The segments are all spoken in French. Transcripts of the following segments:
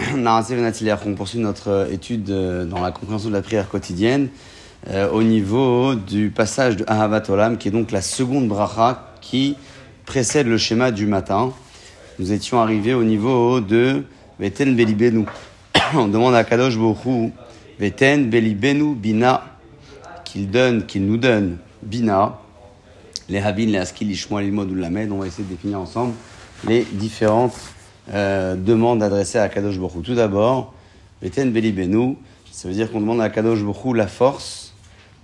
on poursuit notre euh, étude euh, dans la compréhension de la prière quotidienne euh, au niveau du passage de Ahavat Olam, qui est donc la seconde bracha qui précède le schéma du matin. Nous étions arrivés au niveau de Veten Belibenu. On demande à Kadosh Bohu Veten Belibenu Bina, qu'il donne, qu'il nous donne Bina, les Havin, les Askil, les Shmuel, les ou Lamed. On va essayer de définir ensemble les différentes euh, demande adressée à Kadosh Borou. Tout d'abord, Beten Beni ça veut dire qu'on demande à Kadosh Borou la force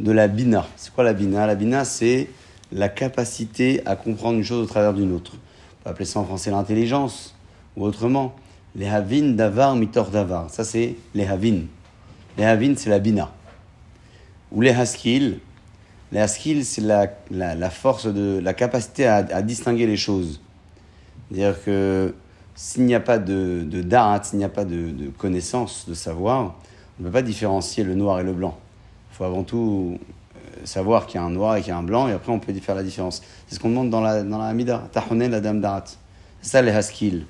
de la bina. C'est quoi la bina? La bina, c'est la capacité à comprendre une chose au travers d'une autre. On peut appeler ça en français l'intelligence, ou autrement. Les havin davar mitor davar. Ça, c'est les havin. Les havin, c'est la bina. Ou les haskil. Les haskil, c'est la, la, force de la capacité à distinguer les choses. C'est-à-dire que s'il n'y a pas de, de s'il n'y a pas de, de, connaissance, de savoir, on ne peut pas différencier le noir et le blanc. Il faut avant tout euh, savoir qu'il y a un noir et qu'il y a un blanc, et après on peut faire la différence. C'est ce qu'on demande dans la, dans la la dame Da'at. C'est ça les Haskil.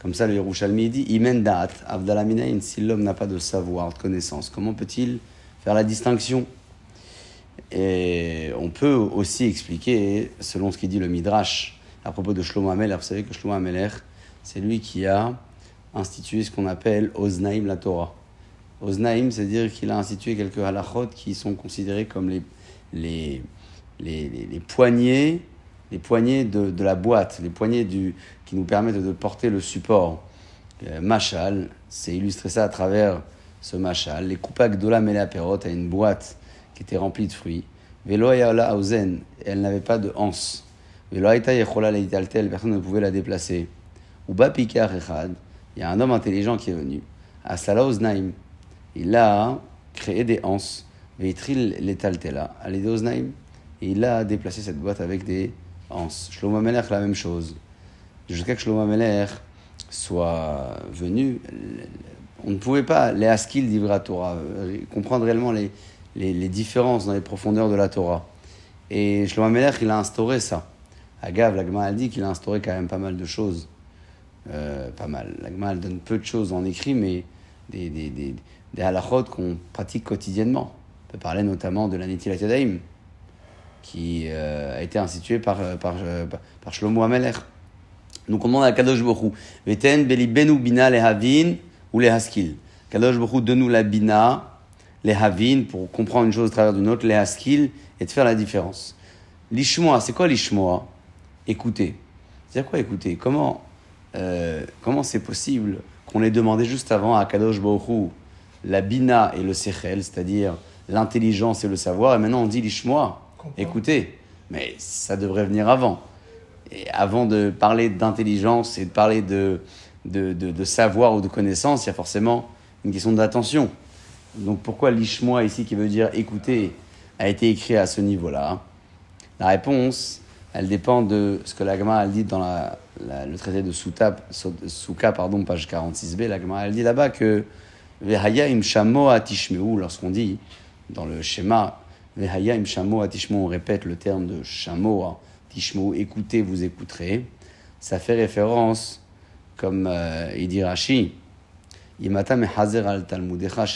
Comme ça, le Yerushalmi dit Imen Da'at, Avdalaminain, si l'homme n'a pas de savoir, de connaissance, comment peut-il faire la distinction? Et on peut aussi expliquer, selon ce qu'il dit le Midrash, à propos de Shlomo Ameler, vous savez que Shlomo Ameler, c'est lui qui a institué ce qu'on appelle Oznaim la Torah. Oznaim, c'est-à-dire qu'il a institué quelques halachot qui sont considérés comme les, les, les, poignées, les poignées de, de, la boîte, les poignées du, qui nous permettent de porter le support. Euh, machal, c'est illustré ça à travers ce machal. Les coupacs de la à une boîte qui était remplie de fruits. Velo Auzen, elle n'avait pas de hanse. Velo personne ne pouvait la déplacer. Ou Bapikar Echad, il y a un homme intelligent qui est venu, à Oznaim. Il a créé des anses, Veitril l'Etaltela, à Oznaim. Et il a déplacé cette boîte avec des anses. Shlomo Melech, la même chose. Jusqu'à que Shlomo Melech soit venu, on ne pouvait pas, les Haskil d'Ivra Torah, comprendre réellement les, les, différences dans les profondeurs de la Torah. Et Shlomo Melech, il a instauré ça. Agav, la a dit qu'il a instauré quand même pas mal de choses. Euh, pas mal. L'agma, donne peu de choses en écrit, mais des, des, des, des halachot qu'on pratique quotidiennement. On peut parler notamment de la Yadayim, qui euh, a été instituée par, euh, par, par, Shlomo Ameler. Donc on demande à Kadosh Borou, Veten beli benu bina le havin ou les haskil. Kadosh Borou, donne-nous la bina, les havin, pour comprendre une chose à travers d'une autre, les haskil, et de faire la différence. L'ishmoa, c'est quoi l'ishmoa? Écouter. C'est-à-dire quoi écouter Comment euh, comment c'est possible qu'on ait demandé juste avant à Kadosh Baruch la bina et le sechel, c'est-à-dire l'intelligence et le savoir, et maintenant on dit l'ishmoa, écoutez, mais ça devrait venir avant. Et avant de parler d'intelligence et de parler de, de, de, savoir ou de connaissance, il y a forcément une question d'attention. Donc pourquoi l'ishmoa ici, qui veut dire écouter, a été écrit à ce niveau-là? La réponse, elle dépend de ce que l'agma a dit dans la, le traité de Souka, pardon, page 46b, l'agma elle dit là-bas que im atishmeu, lorsqu'on dit dans le schéma im atishmeu, on répète le terme de shamo tishmeu, écoutez, vous écouterez, ça fait référence, comme euh, il dit Rashi, al talmudecha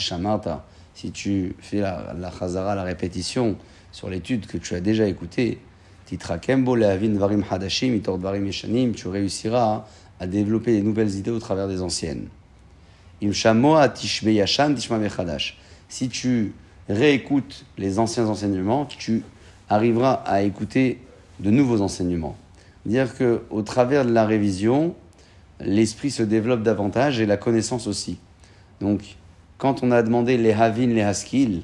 si tu fais la, la chazara, la répétition sur l'étude que tu as déjà écoutée, tu réussiras à développer des nouvelles idées au travers des anciennes. Si tu réécoutes les anciens enseignements, tu arriveras à écouter de nouveaux enseignements. Dire que au travers de la révision, l'esprit se développe davantage et la connaissance aussi. Donc, quand on a demandé les havin, les haskil,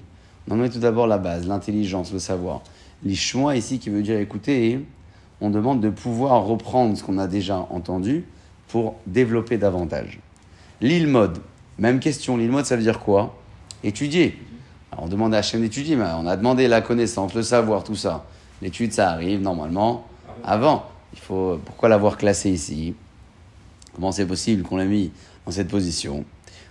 on en met tout d'abord la base, l'intelligence, le savoir. L'ishmoa ici qui veut dire écouter, on demande de pouvoir reprendre ce qu'on a déjà entendu pour développer davantage. L'île mode, même question. L'île mode, ça veut dire quoi? Étudier. on demande à Hachem d'étudier, mais on a demandé la connaissance, le savoir, tout ça. L'étude, ça arrive normalement avant. Il faut, pourquoi l'avoir classé ici? Comment c'est possible qu'on l'ait mis dans cette position?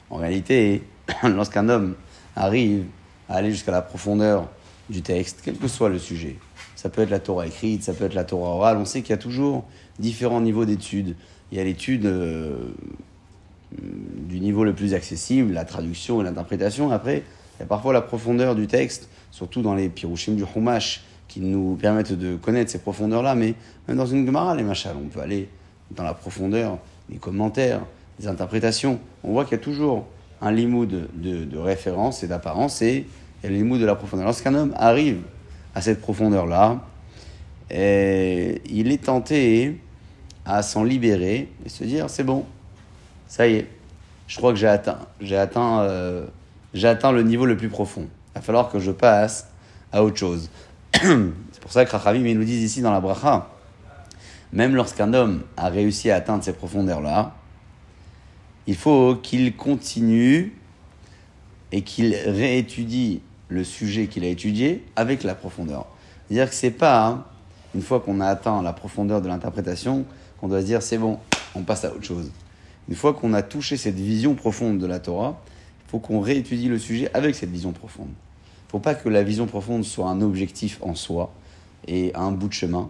En réalité, lorsqu'un homme arrive à aller jusqu'à la profondeur du texte, quel que soit le sujet. Ça peut être la Torah écrite, ça peut être la Torah orale. On sait qu'il y a toujours différents niveaux d'études. il y a l'étude euh, du niveau le plus accessible, la traduction et l'interprétation. Après, il y a parfois la profondeur du texte, surtout dans les pirouchim du Humash, qui nous permettent de connaître ces profondeurs-là. Mais même dans une Gemara, les machals, on peut aller dans la profondeur des commentaires, des interprétations. On voit qu'il y a toujours un limoud de, de, référence et d'apparence et a le limoud de la profondeur. Lorsqu'un homme arrive à cette profondeur-là, il est tenté à s'en libérer et se dire c'est bon, ça y est, je crois que j'ai atteint, j'ai atteint, euh, le niveau le plus profond. Il va falloir que je passe à autre chose. c'est pour ça que Rachamim nous disent ici dans la bracha, même lorsqu'un homme a réussi à atteindre ces profondeurs-là, il faut qu'il continue et qu'il réétudie le sujet qu'il a étudié avec la profondeur. C'est-à-dire que c'est pas, hein, une fois qu'on a atteint la profondeur de l'interprétation, qu'on doit se dire c'est bon, on passe à autre chose. Une fois qu'on a touché cette vision profonde de la Torah, il faut qu'on réétudie le sujet avec cette vision profonde. Il ne faut pas que la vision profonde soit un objectif en soi et un bout de chemin.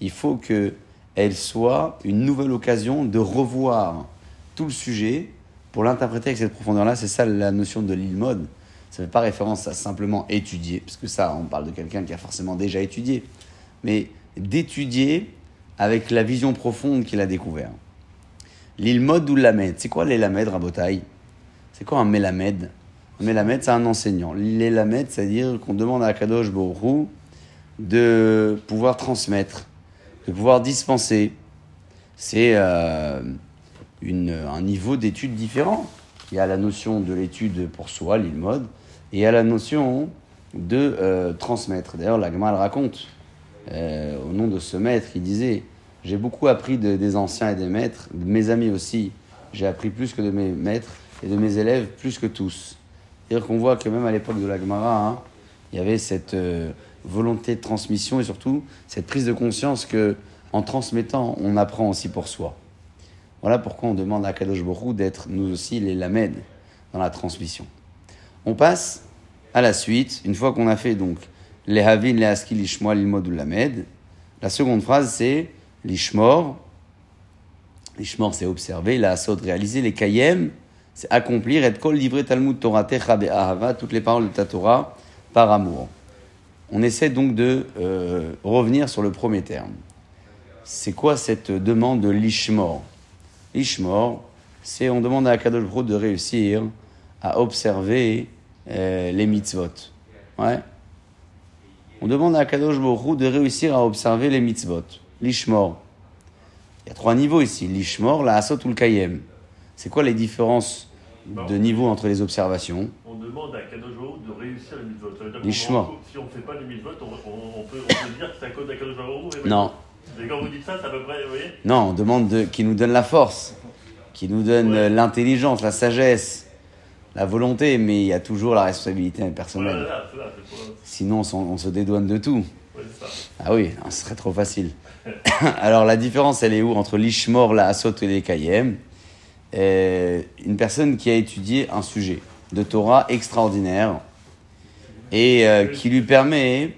Il faut qu'elle soit une nouvelle occasion de revoir tout le sujet pour l'interpréter avec cette profondeur-là. C'est ça la notion de l'ilmod. Ça ne fait pas référence à simplement étudier, parce que ça, on parle de quelqu'un qui a forcément déjà étudié, mais d'étudier avec la vision profonde qu'il a découvert. L'ilmod ou lamed, c'est quoi les lamed, Rabotaï? C'est quoi un melamed Un melamed, c'est un enseignant. Les lamed, c'est-à-dire qu'on demande à Kadosh Borou de pouvoir transmettre, de pouvoir dispenser. C'est euh, un niveau d'étude différent. Il y a la notion de l'étude pour soi, l'ilmod, et il y a la notion de euh, transmettre. D'ailleurs, la Gemara raconte, euh, au nom de ce maître, il disait J'ai beaucoup appris des anciens et des maîtres, de mes amis aussi. J'ai appris plus que de mes maîtres et de mes élèves plus que tous. C'est-à-dire qu'on voit que même à l'époque de la Gemara, hein, il y avait cette euh, volonté de transmission et surtout cette prise de conscience que en transmettant, on apprend aussi pour soi. Voilà pourquoi on demande à Kadosh Borou d'être nous aussi les lamed dans la transmission. On passe à la suite, une fois qu'on a fait donc les havin, les aski, l'ishmoa, l'ilmod ou lamed. La seconde phrase c'est l'ishmor. L'ishmor c'est observer, la asod réaliser, les kayem c'est accomplir, et kol livré talmud torah techa ahava, toutes les paroles de ta Torah par amour. On essaie donc de euh, revenir sur le premier terme. C'est quoi cette demande de l'ishmor? Ishmor, c'est on demande à Akadosh de réussir à observer euh, les mitzvot. Ouais. On demande à Akadosh de réussir à observer les mitzvot. L'Ishmor. Il y a trois niveaux ici. L'Ishmor, la Asot ou le Kayem. C'est quoi les différences de niveau entre les observations? On demande à Akadosh de réussir les mitzvot. L'Ishmor. Si on ne fait pas les mitzvot, on, peut, dire que c'est à cause d'Akadosh Non. Et quand vous dites ça, c'est à peu près, vous voyez Non, on demande qu'il nous donne la force, qu'il nous donne l'intelligence, la sagesse, la volonté, mais il y a toujours la responsabilité personnelle. Sinon, on, se dédouane de tout. Ah oui, ce serait trop facile. Alors, la différence, elle est où entre l'ishmor, la asot et les kayem Une personne qui a étudié un sujet de Torah extraordinaire et euh, qui lui permet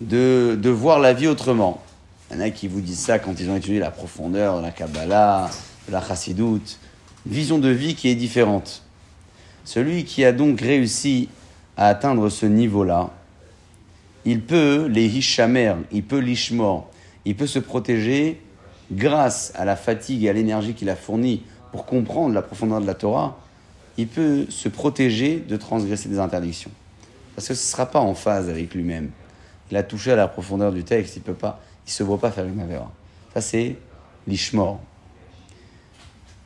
de, de voir la vie autrement. Il y en a qui vous disent ça quand ils ont étudié la profondeur de la Kabbalah, de la Chassidoute. vision de vie qui est différente. Celui qui a donc réussi à atteindre ce niveau-là, il peut les hishamer, il peut l'ishmor, il peut se protéger grâce à la fatigue et à l'énergie qu'il a fournie pour comprendre la profondeur de la Torah, il peut se protéger de transgresser des interdictions. Parce que ce ne sera pas en phase avec lui-même. Il a touché à la profondeur du texte, il ne peut pas il ne se voit pas faire une Avera. Ça, c'est l'Ishmor.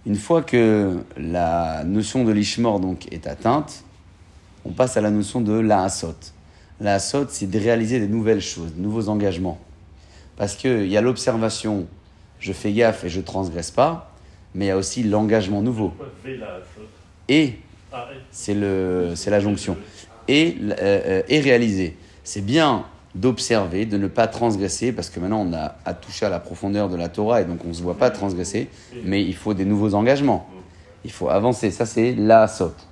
Une fois que la notion de l'Ishmor donc, est atteinte, on passe à la notion de la Asot. La Asot, c'est de réaliser des nouvelles choses, de nouveaux engagements. Parce qu'il y a l'observation, je fais gaffe et je transgresse pas, mais il y a aussi l'engagement nouveau. Et, c'est la jonction. Et, euh, euh, et réaliser. C'est bien d'observer, de ne pas transgresser, parce que maintenant on a à toucher à la profondeur de la Torah et donc on ne se voit pas transgresser, mais il faut des nouveaux engagements. Il faut avancer. Ça, c'est la saute.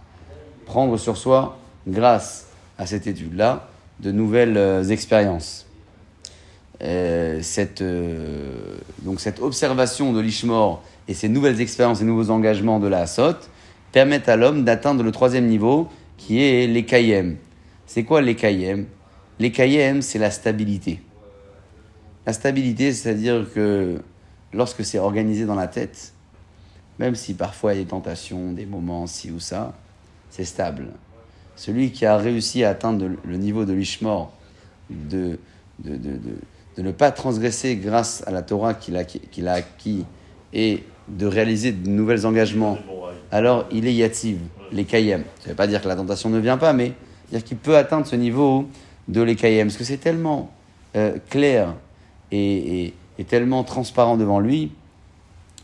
Prendre sur soi, grâce à cette étude-là, de nouvelles euh, expériences. euh, cette, euh, donc cette observation de l'Ishmor et ces nouvelles expériences et nouveaux engagements de la Hassot permettent à l'homme d'atteindre le troisième niveau qui est l'Ekayem. C'est quoi l'Ekayem L'Ekayem, c'est la stabilité. La stabilité, c'est-à-dire que lorsque c'est organisé dans la tête, même si parfois il y a des tentations, des moments ci ou ça, c'est stable. Celui qui a réussi à atteindre le niveau de l'Ishmor, de, de, de, de, de ne pas transgresser grâce à la Torah qu'il a, qu'il a acquis et de réaliser de nouveaux engagements, alors il est yativ, les kayem. Ça ne veut pas dire que la tentation ne vient pas, mais dire qu'il peut atteindre ce niveau de les kayem. Parce que c'est tellement euh, clair et, tellement transparent devant lui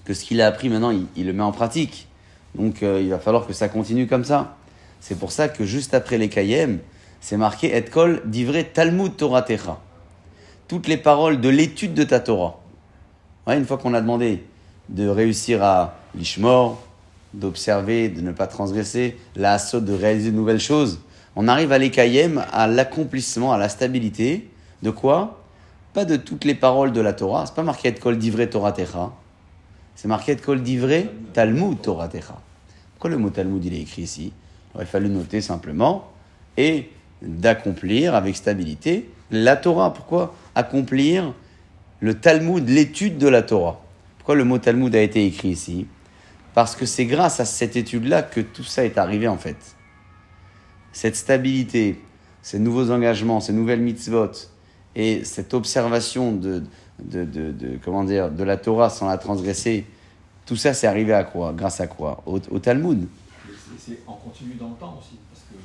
que ce qu'il a appris maintenant, il, le met en pratique. Donc euh, il va falloir que ça continue comme ça. C'est pour ça que juste après les kayem, c'est marqué Et kol divrei Talmud Torah Techa. Toutes les paroles de l'étude de ta Torah. Une fois qu'on a demandé de réussir à l'ishmor, d'observer, de ne pas transgresser, la de réaliser de nouvelles choses, on arrive à l'ékayem, à l'accomplissement, à la stabilité. De quoi Pas de toutes les paroles de la Torah. C'est pas marqué Et kol divrei Torah Techa. C'est marqué Et kol divrei Talmud Torah Techa. Pourquoi le mot Talmud il est écrit ici Il aurait fallu noter simplement et d'accomplir avec stabilité la Torah. Pourquoi accomplir le Talmud, l'étude de la Torah? Pourquoi le mot Talmud a été écrit ici? Parce que c'est grâce à cette étude-là que tout ça est arrivé en fait. Cette stabilité, ces nouveaux engagements, ces nouvelles mitzvot et cette observation de, de, de, de comment dire, de la Torah sans la transgresser, tout ça c'est arrivé à quoi? Grâce à quoi? Au, au Talmud. C'est en continu dans le temps aussi, parce que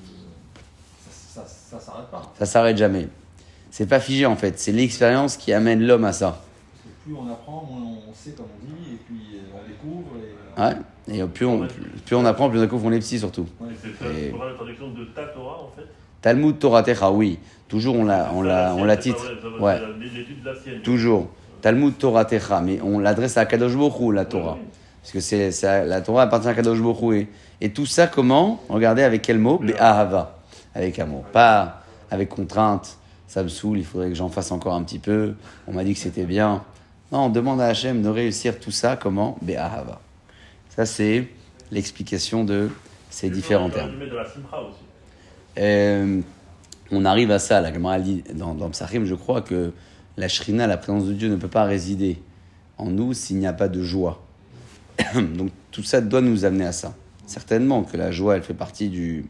ça, ça, ça s'arrête pas. Ça s'arrête jamais. C'est pas figé en fait, c'est l'expérience qui amène l'homme à ça. Parce que plus on apprend, moins on sait comme on dit, et puis on découvre. Et... Ouais, et plus on, plus on apprend, plus on découvre on est petit surtout. C'est la traduction de ta Torah en fait Talmud Torah Techa, oui. Toujours on la, on la, on la titre. Ouais. Toujours. Talmud Torah Techa, mais on l'adresse à Kadosh Bokhu, la Torah. Parce que c'est, la Torah appartient à Kadosh Bokhu. Et, et tout ça, comment? Regardez avec quel mot? Be'ahava. Avec amour. Pas avec contrainte. Ça me saoule, il faudrait que j'en fasse encore un petit peu. On m'a dit que c'était bien. Non, on demande à Hachem de réussir tout ça, comment? Be'ahava. Ça, c'est l'explication de ces différents termes. Euh, on arrive à ça, la Gemara dit dans, dans Psachim, je crois que la shrina, la présence de Dieu, ne peut pas résider en nous s'il n'y a pas de joie. Donc tout ça doit nous amener à ça. Certainement que la joie, elle fait partie du...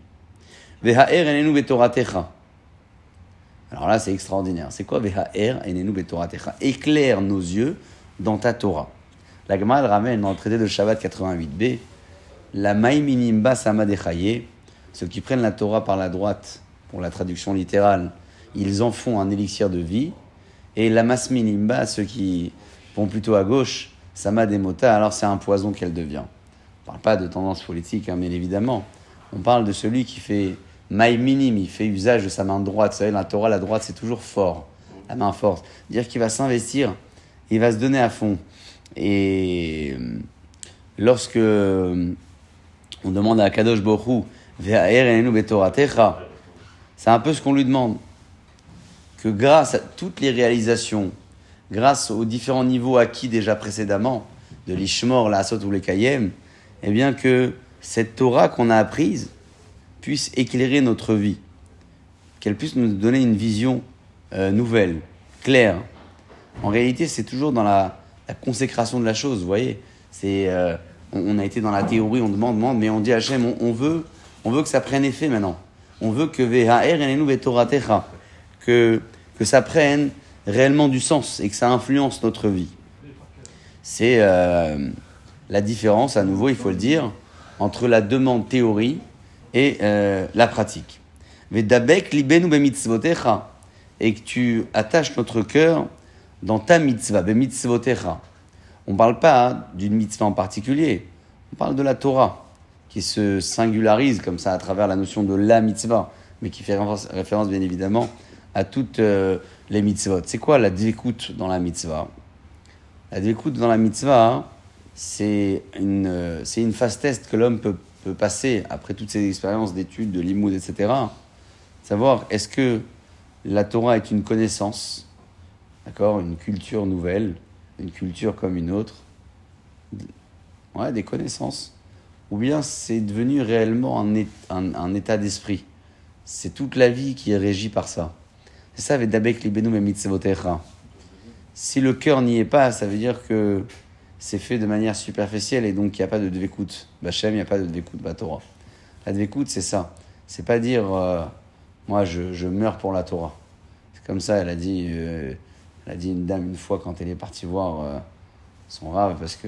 Alors là, c'est extraordinaire. C'est quoi Ve'ha'er enenu betoratecha Éclaire nos yeux dans ta Torah. La Gemara, ramène dans le traité de Shabbat 88b, la maïminimba samadechaye, ceux qui prennent la Torah par la droite, pour la traduction littérale, ils en font un élixir de vie. Et la masminimba, ceux qui vont plutôt à gauche, samademota, alors c'est un poison qu'elle devient. On ne parle pas de tendance politique, hein, bien évidemment. On parle de celui qui fait maïminim, il fait usage de sa main droite. Vous savez, la Torah, la droite, c'est toujours fort, la main forte. Dire qu'il va s'investir, il va se donner à fond. Et lorsque on demande à Kadosh Borou, c'est un peu ce qu'on lui demande. Que grâce à toutes les réalisations, grâce aux différents niveaux acquis déjà précédemment, de l'Ishmor, la Asot ou les Kayem, eh bien que cette Torah qu'on a apprise puisse éclairer notre vie. Qu'elle puisse nous donner une vision euh, nouvelle, claire. En réalité, c'est toujours dans la, la, consécration de la chose, vous voyez. C'est, euh, on, a été dans la théorie, on demande, demande, mais on dit à Hachem, on, veut on veut que ça prenne effet maintenant. On veut que que, que ça prenne réellement du sens et que ça influence notre vie. C'est euh, la différence, à nouveau, il faut le dire, entre la demande théorie et euh, la pratique. Et que tu attaches notre cœur dans ta mitzvah, On ne parle pas d'une mitzvah en particulier, on parle de la Torah qui se singularise comme ça à travers la notion de la mitzvah, mais qui fait référence, bien évidemment à toutes euh, les mitzvot. C'est quoi la d'écoute dans la mitzvah? La d'écoute dans la mitzvah, c'est une, c'est une test que l'homme peut, peut, passer après toutes ces expériences d'études, de limoud, etc. Savoir est-ce que la Torah est une connaissance? D'accord, une culture nouvelle, une culture comme une autre, ouais, des connaissances, ou bien c'est devenu réellement un, état d'esprit. C'est toute la vie qui est régie par ça. C'est ça, Vedabek libenu me mitzvotecha. Si le cœur n'y est pas, ça veut dire que c'est fait de manière superficielle et donc il n'y a pas de dvekout. Bachem, il n'y a pas de dvekout, Torah. La dvekout, c'est ça. C'est pas dire, euh, moi, je, je meurs pour la Torah. C'est comme ça, elle a dit, euh, elle a dit une dame une fois quand elle est partie voir euh, son rave parce que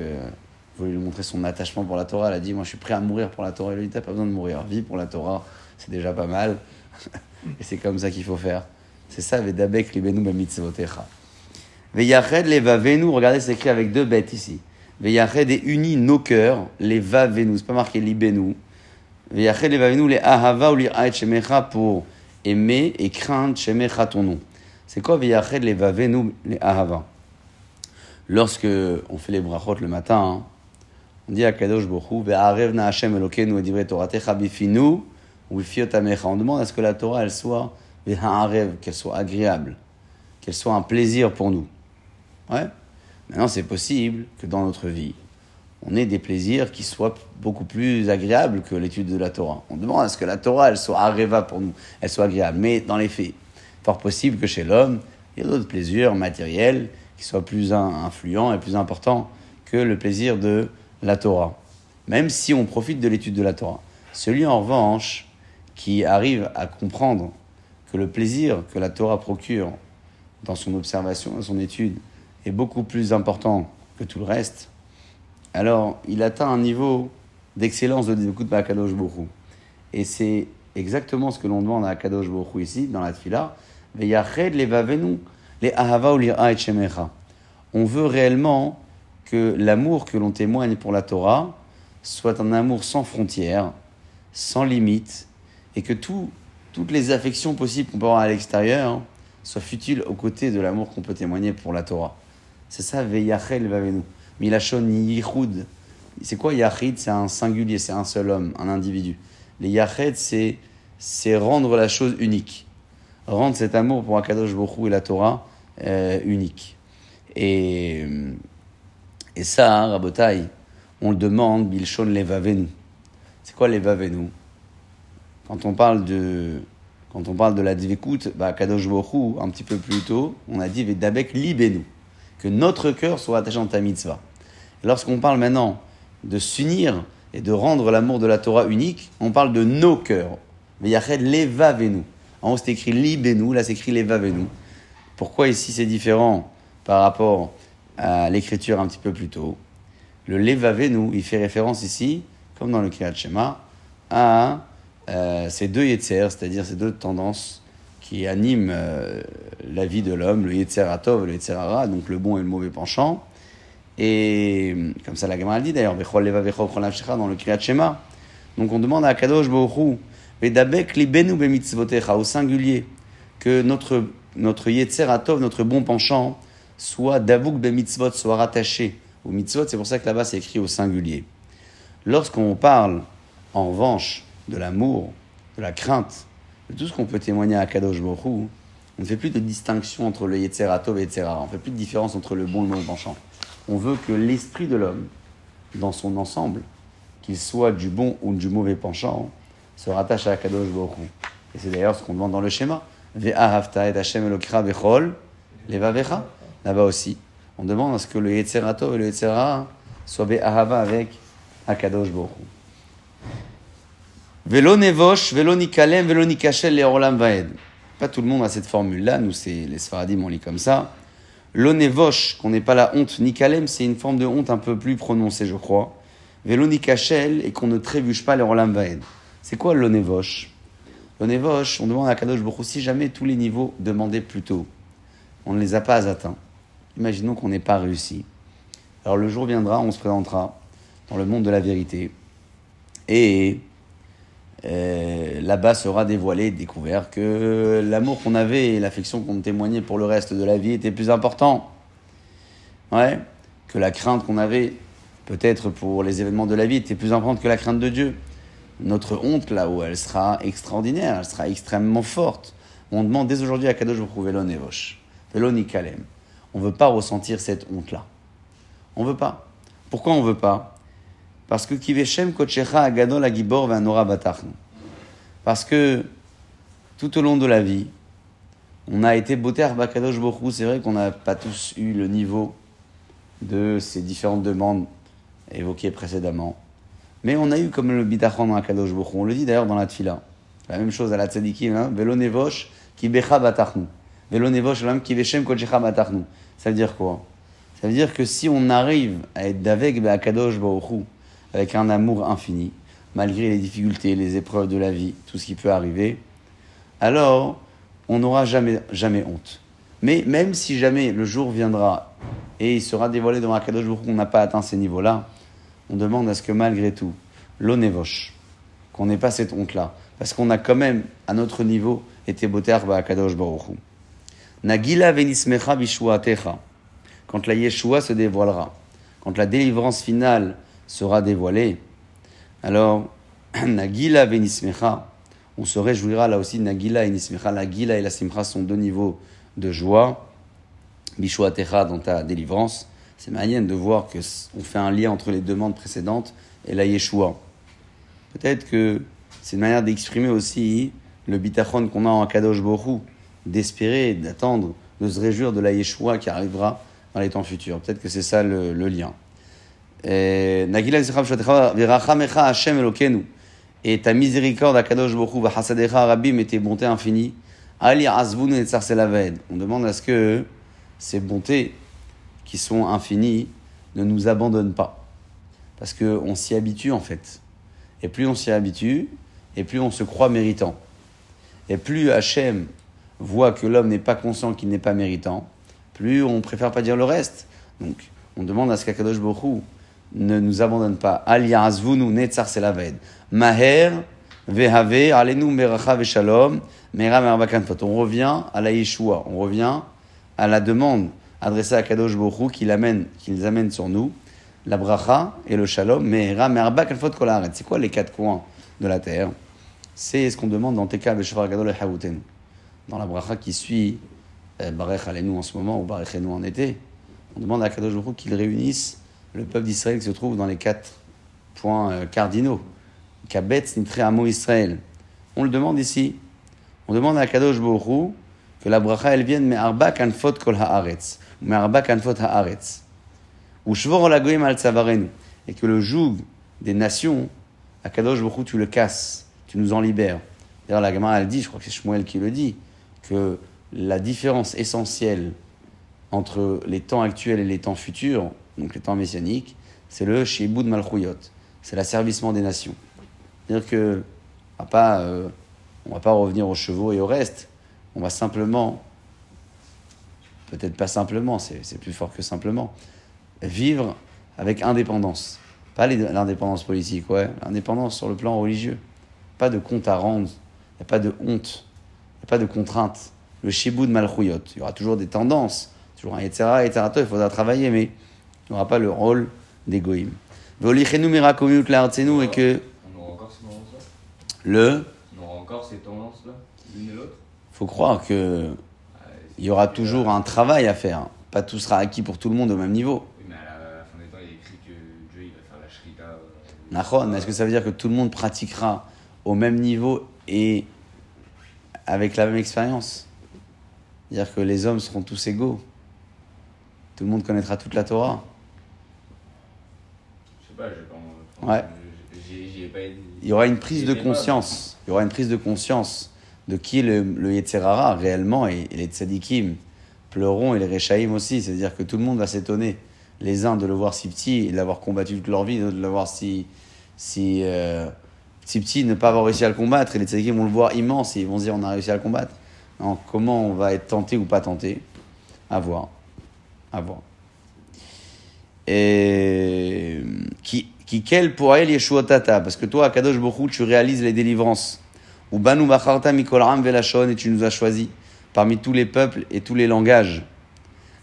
voulait lui montrer son attachement pour la Torah. Elle a dit, moi, je suis prêt à mourir pour la Torah. Il lui dit, t'as pas besoin de mourir. Vis pour la Torah, c'est déjà pas mal. et c'est comme ça qu'il faut faire. C'est ça, Vedabek libenu bamitzvotecha. Veyached les vavenu, regardez, c'est écrit avec deux bêtes ici. Veyached et unit nos cœurs, les vavenu, c'est pas marqué libenu. Veyached les vavenu, les ahava ou l'iraet shemecha pour aimer et craindre shemecha ton nom. C'est quoi Veyached les vavenu, les ahava Lorsque on fait les brachot le matin, hein, on dit à Kadosh Bohu, Ve'arev na Hashem et bifinu. On demande à ce que la Torah, elle soit Ve'arev, qu'elle soit agréable, qu'elle soit un plaisir pour nous. Ouais. Maintenant, c'est possible que dans notre vie, on ait des plaisirs qui soient beaucoup plus agréables que l'étude de la Torah. On demande à ce que la Torah, elle soit areva pour nous, elle soit agréable. Mais dans les faits, fort possible que chez l'homme, il y a d'autres plaisirs matériels qui soient plus in- influents et plus importants que le plaisir de la Torah. Même si on profite de l'étude de la Torah. Celui en revanche qui arrive à comprendre que le plaisir que la Torah procure dans son observation, dans son étude, est beaucoup plus important que tout le reste, alors il atteint un niveau d'excellence de Dibukut Ba'akadosh Borou. Et c'est exactement ce que l'on demande à Akadosh Borou ici, dans la Tfila. On veut réellement que l'amour que l'on témoigne pour la Torah soit un amour sans frontières, sans limite, et que tout, toutes les affections possibles qu'on peut avoir à l'extérieur soient futiles aux côtés de l'amour qu'on peut témoigner pour la Torah. C'est ça, Veyachel Vavenu. Milachon Yichud. C'est quoi Yachid? C'est un singulier, c'est un seul homme, un individu. Les Yached, c'est rendre la chose unique. Rendre cet amour pour Akadosh Bokhu et la Torah euh, unique. Et, et ça, hein, Rabotai, on le demande, Bilshon Levavenu. C'est quoi Levavenu? Quand on parle de, quand on parle de la Dvekut, bah, Kadosh Bokhu, un petit peu plus tôt, on a dit Vedabek Libenu. Que notre cœur soit attaché en ta mitzvah. Lorsqu'on parle maintenant de s'unir et de rendre l'amour de la Torah unique, on parle de nos cœurs. Mais Yached Levavenu. En haut, c'est écrit Libenu, là, c'est écrit Levavenu. Pourquoi ici c'est différent par rapport à l'écriture un petit peu plus tôt? Le Levavenu, il fait référence ici, comme dans le Kriyat Shema, à euh, ces deux Yetzer, c'est-à-dire ces deux tendances qui animent euh, la vie de l'homme, le Yetzer Atov le Yetzer Hara, donc le bon et le mauvais penchant. Et comme ça la Gemara dit d'ailleurs, dans le Kriyat Shema. Donc on demande à Kadosh Baruch Vedabek libenu au singulier, que notre, notre Yetzer Atov, notre bon penchant, soit Davuk bemitzvot, soit rattaché au mitzvot. C'est pour ça que là-bas c'est écrit au singulier. Lorsqu'on parle, en revanche, de l'amour, de la crainte, de tout ce qu'on peut témoigner à Kadosh Hu, on ne fait plus de distinction entre le Yetzer Atov et Hara. On ne fait plus de différence entre le bon et le mauvais penchant. On veut que l'esprit de l'homme, dans son ensemble, qu'il soit du bon ou du mauvais penchant, se rattache à Kadosh Baruch Hu. Et c'est d'ailleurs ce qu'on demande dans le schéma. Ve'ahavta et Hashem bechol levavecha. Là-bas aussi, on demande à ce que le Yetzer Atov et le Yetzer Hara soient be'ahava avec Akadosh Baruch Hu. Velo nevosh, velo nikalem, velo nikachel le orlam vaed. Pas tout le monde a cette formule-là. Nous, c'est les Sfaradim, on lit comme ça. L'onevosh, qu'on n'ait pas la honte, nikalem, c'est une forme de honte un peu plus prononcée, je crois. Velo nikachel, et qu'on ne trébuche pas les orlam vaed. C'est quoi l'onevosh L'onevosh, on demande à Kadosh Baruch si jamais tous les niveaux demandés plus tôt, on ne les a pas atteints. Imaginons qu'on n'ait pas réussi. Alors le jour viendra, on se présentera dans le monde de la vérité. Et euh, là-bas sera dévoilé, découvert que l'amour qu'on avait et l'affection qu'on témoignait pour le reste de la vie était plus important. Ouais, que la crainte qu'on avait peut-être pour les événements de la vie était plus importante que la crainte de Dieu. Notre honte là-haut, elle sera extraordinaire, elle sera extrêmement forte. On demande dès aujourd'hui à Kadosh Baruch Velo Nevosh, Velo Nikalem. on ne veut pas ressentir cette honte-là. On ne veut pas. Pourquoi on ne veut pas? Parce que Kiveshem Kochecha Agadol Agibor. Parce que tout au long de la vie, on a été beauté Bakadosh Bochou. C'est vrai qu'on n'a pas tous eu le niveau de ces différentes demandes évoquées précédemment. Mais on a eu comme le bitachon Akadosh Bochou. On le dit d'ailleurs dans la tfila. La même chose à la tzadikim, hein? Velo nevosh ki becha batachnu. Velo nevosh ki veshem kochecha batachnu. Ça veut dire quoi? Ça veut dire que si on arrive à être d'avec Akadosh Bochou, avec un amour infini, malgré les difficultés, les épreuves de la vie, tout ce qui peut arriver, alors on n'aura jamais, jamais honte. Mais même si jamais le jour viendra et il sera dévoilé devant Akadosh Baruch qu'on n'a pas atteint ces niveaux-là, on demande à ce que malgré tout, l'onévoche, qu'on n'ait pas cette honte-là, parce qu'on a quand même, à notre niveau, été boter à Akadosh Baruch Hu. Nagila venismecha bishuatecha, quand la Yeshua se dévoilera, quand la délivrance finale sera dévoilée, alors, Nagila venismecha, on se réjouira là aussi, Nagila et Nismecha. La Gila et la Simcha sont deux niveaux de joie. Bishuatecha dans ta délivrance. C'est manière de voir que on fait un lien entre les demandes précédentes et la Yeshua. Peut-être que c'est une manière d'exprimer aussi le bitachon qu'on a en Kadosh Borou, d'espérer, d'attendre, de se réjouir de la Yeshua qui arrivera dans les temps futurs. Peut-être que c'est ça le, lien. Et ta miséricorde, Bokhu, Hasadecha Rabim, et tes bontés infinies. Ali et. On demande à ce que ces bontés, qui sont infinies, ne nous abandonnent pas. Parce qu'on s'y habitue en fait. Et plus on s'y habitue, et plus on se croit méritant. Et plus Hachem voit que l'homme n'est pas conscient qu'il n'est pas méritant, plus on préfère pas dire le reste. Donc, on demande à ce qu'Akadosh Bokhu ne nous abandonne pas. Netzar Selaved. Maher Vehave Alenu Meracha Veshalom Mera Merbakanfot. On revient à la Yeshua, on revient à la demande adressée à Kadosh Bochou qu'il amène, qu'ils amènent sur nous la bracha et le shalom. Mera Merbakanfot Kolaret. C'est quoi les quatre coins de la terre? C'est ce qu'on demande dans Teka Beshvar Gadol et. Dans la bracha qui suit Barech Alenu en ce moment ou Barech nous en été, on demande à Kadosh Bochou qu'il réunisse le peuple d'Israël qui se trouve dans les quatre points euh, cardinaux. Kabetz nitre amo Israël. On le demande ici. On demande à Kadosh Borou que la bracha elle vienne mais arba kanfot kol haaretz. Mais arba kanfot haaretz. Ou shvor al tsavarenu. Et que le joug des nations, à Kadosh Borou tu le casses, tu nous en libères. D'ailleurs la gamin elle dit, je crois que c'est Shmuel qui le dit, que la différence essentielle entre les temps actuels et les temps futurs, donc les temps messianiques, c'est le Shibud Malchuyot, c'est l'asservissement des nations. C'est-à-dire que euh, on va pas revenir aux chevaux et au reste, on va simplement, peut-être pas simplement, c'est plus fort que simplement, vivre avec indépendance. Pas l'indépendance politique, ouais, l'indépendance sur le plan religieux. Pas de compte à rendre, il n'y a pas de honte, il n'y a pas de contrainte. Le Shibud Malchuyot, il y aura toujours des tendances, toujours un etc., etc., il faudra travailler, mais il n'aura pas le rôle d'égoïm. et que On aura encore ces tendances-là? Le, On aura encore ces tendances-là, l'une et l'autre? Faut croire que il y aura toujours un travail à faire. Pas tout sera acquis pour tout le monde au même niveau. Oui, mais à la, à la fin des temps, il est écrit que Dieu il va faire la shrita. Nachon, mais est-ce que ça veut dire que tout le monde pratiquera au même niveau et avec la même expérience? C'est-à-dire que les hommes seront tous égaux. Tout le monde connaîtra toute la Torah. Je sais pas, pas. Ouais. Ai pas. Il y aura une prise de conscience. Il y aura une prise de conscience de qui le, le Yetzerara réellement et, les tzadikim pleureront et les Rechaïm aussi. C'est-à-dire que tout le monde va s'étonner. Les uns de le voir si petit et de l'avoir combattu toute leur vie, d'autres de le voir si, si, euh, si petit, ne pas avoir réussi à le combattre. Et les tzadikim vont le voir immense et ils vont se dire on a réussi à le combattre. Comment on va être tenté ou pas tenté? À voir. À voir. Et qui, qui quel pour elle Yeshua Tata? Parce que toi, à Kadosh Bokhu, tu réalises les délivrances. Ou Banu Bacharta Mikol Ram Velashon, et tu nous as choisis parmi tous les peuples et tous les langages.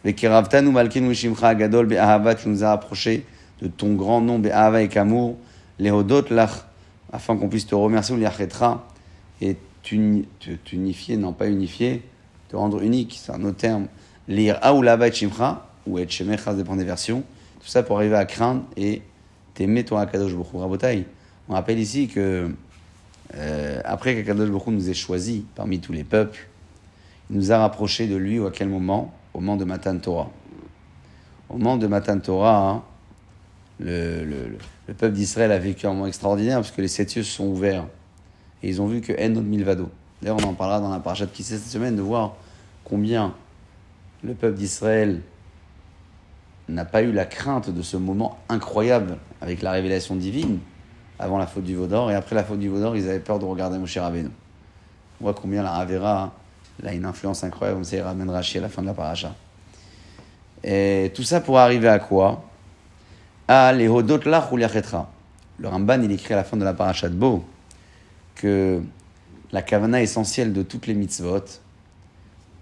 Les Keraftanu Malkenu Shimcha Gadol Be'ahava, tu nous as approchés de ton grand nom Be'ahava et Kamour. Les Hodot Lach, afin qu'on puisse te remercier ou Liachetra, et t'unifier, non pas unifier, te rendre unique, c'est un autre terme. lire Aoulaba et Shimcha, ou et Shemecha, ça dépend des versions. Tout ça pour arriver à craindre et t'aimer toi Akadosh Baruch. Rabotai, on rappelle ici que euh, après qu'Akadosh Baruch nous ait choisis parmi tous les peuples, il nous a rapprochés de lui ou à quel moment? Au moment de Matan Torah. Au moment de Matan Torah, hein, le, le- le peuple d'Israël a vécu un moment extraordinaire parce que les sept cieux se sont ouverts et ils ont vu que En od Milvado. D'ailleurs, on en parlera dans la parachat qui cette semaine de voir combien le peuple d'Israël n'a pas eu la crainte de ce moment incroyable avec la révélation divine avant la faute du Vaudor et après la faute du Vaudor, ils avaient peur de regarder Moshe Rabbeinu. On voit combien la Ravera a une influence incroyable, ça il ramène Rashi à la fin de la paracha. Et tout ça pour arriver à quoi? À les Lach ou. Le Ramban, il écrit à la fin de la paracha de Bo que la kavana essentielle de toutes les mitzvot,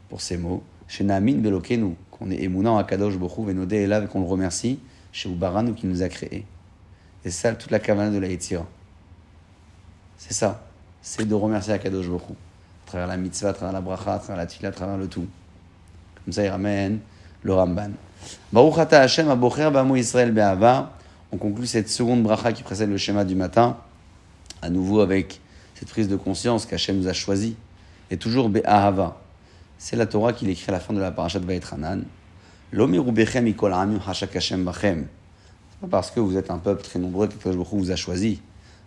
pour ces mots, chez Naamin Belokenu, qu'on est émouna en Akadosh Bochou, Venodé Elav, et qu'on le remercie, chez Ubaranu qui nous a créés. C'est ça toute la kavana de la. C'est ça. C'est de remercier Akadosh Bochou. À travers la mitzvah, à travers la bracha, à travers la tfila, à travers le tout. Comme ça, il ramène le Ramban. Baruch ata Hashem abocher Israël be'ava. On conclut cette seconde bracha qui précède le schéma du matin, à nouveau avec cette prise de conscience qu'Hachem nous a choisi. Et toujours be'ahava. C'est la Torah qu'il écrit à la fin de la parashat Vaetranan. L'omiru bechem mikol ha'amim hashak Hashem bachem. Parce que vous êtes un peuple très nombreux que vous a choisi.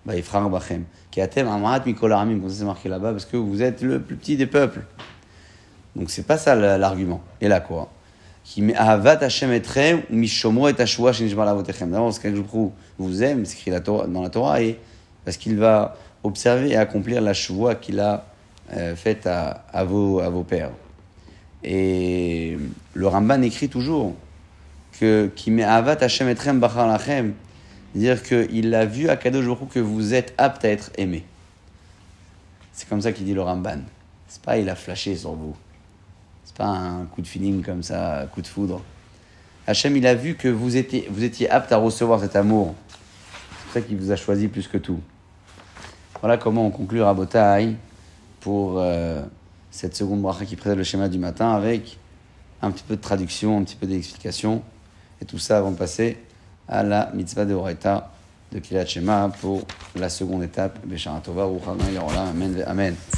Bachem. Mikol ha'amim. Comme c'est marqué là-bas, parce que vous êtes le plus petit des peuples. Donc c'est pas ça la- l'argument. Et là quoi? Qui met ahavat Hashem etrem ou mishomro et ashua shenishbar lavotechem. D'abord, parce que vous aime, c'est écrit dans la Torah, et parce qu'il va observer et accomplir la chevoie qu'il a euh, faite à vos pères. Et le Ramban écrit toujours que qui met avat Hashem etrem bachar lachem, dire qu'il a vu à Kadosh que vous êtes apte à être aimé. C'est comme ça qu'il dit le Ramban. C'est pas il a flashé sur vous. C'est pas un coup de feeling comme ça, un coup de foudre. Hachem, il a vu que vous étiez, vous étiez apte à recevoir cet amour. C'est pour ça qu'il vous a choisi plus que tout. Voilà comment on conclut Rabotai pour euh, cette seconde bracha qui précède le schéma du matin avec un petit peu de traduction, un petit peu d'explication. Et tout ça avant de passer à la mitzvah de Horaïta de Kilat Shema pour la seconde étape. Béchara Tova, Amen, Amen.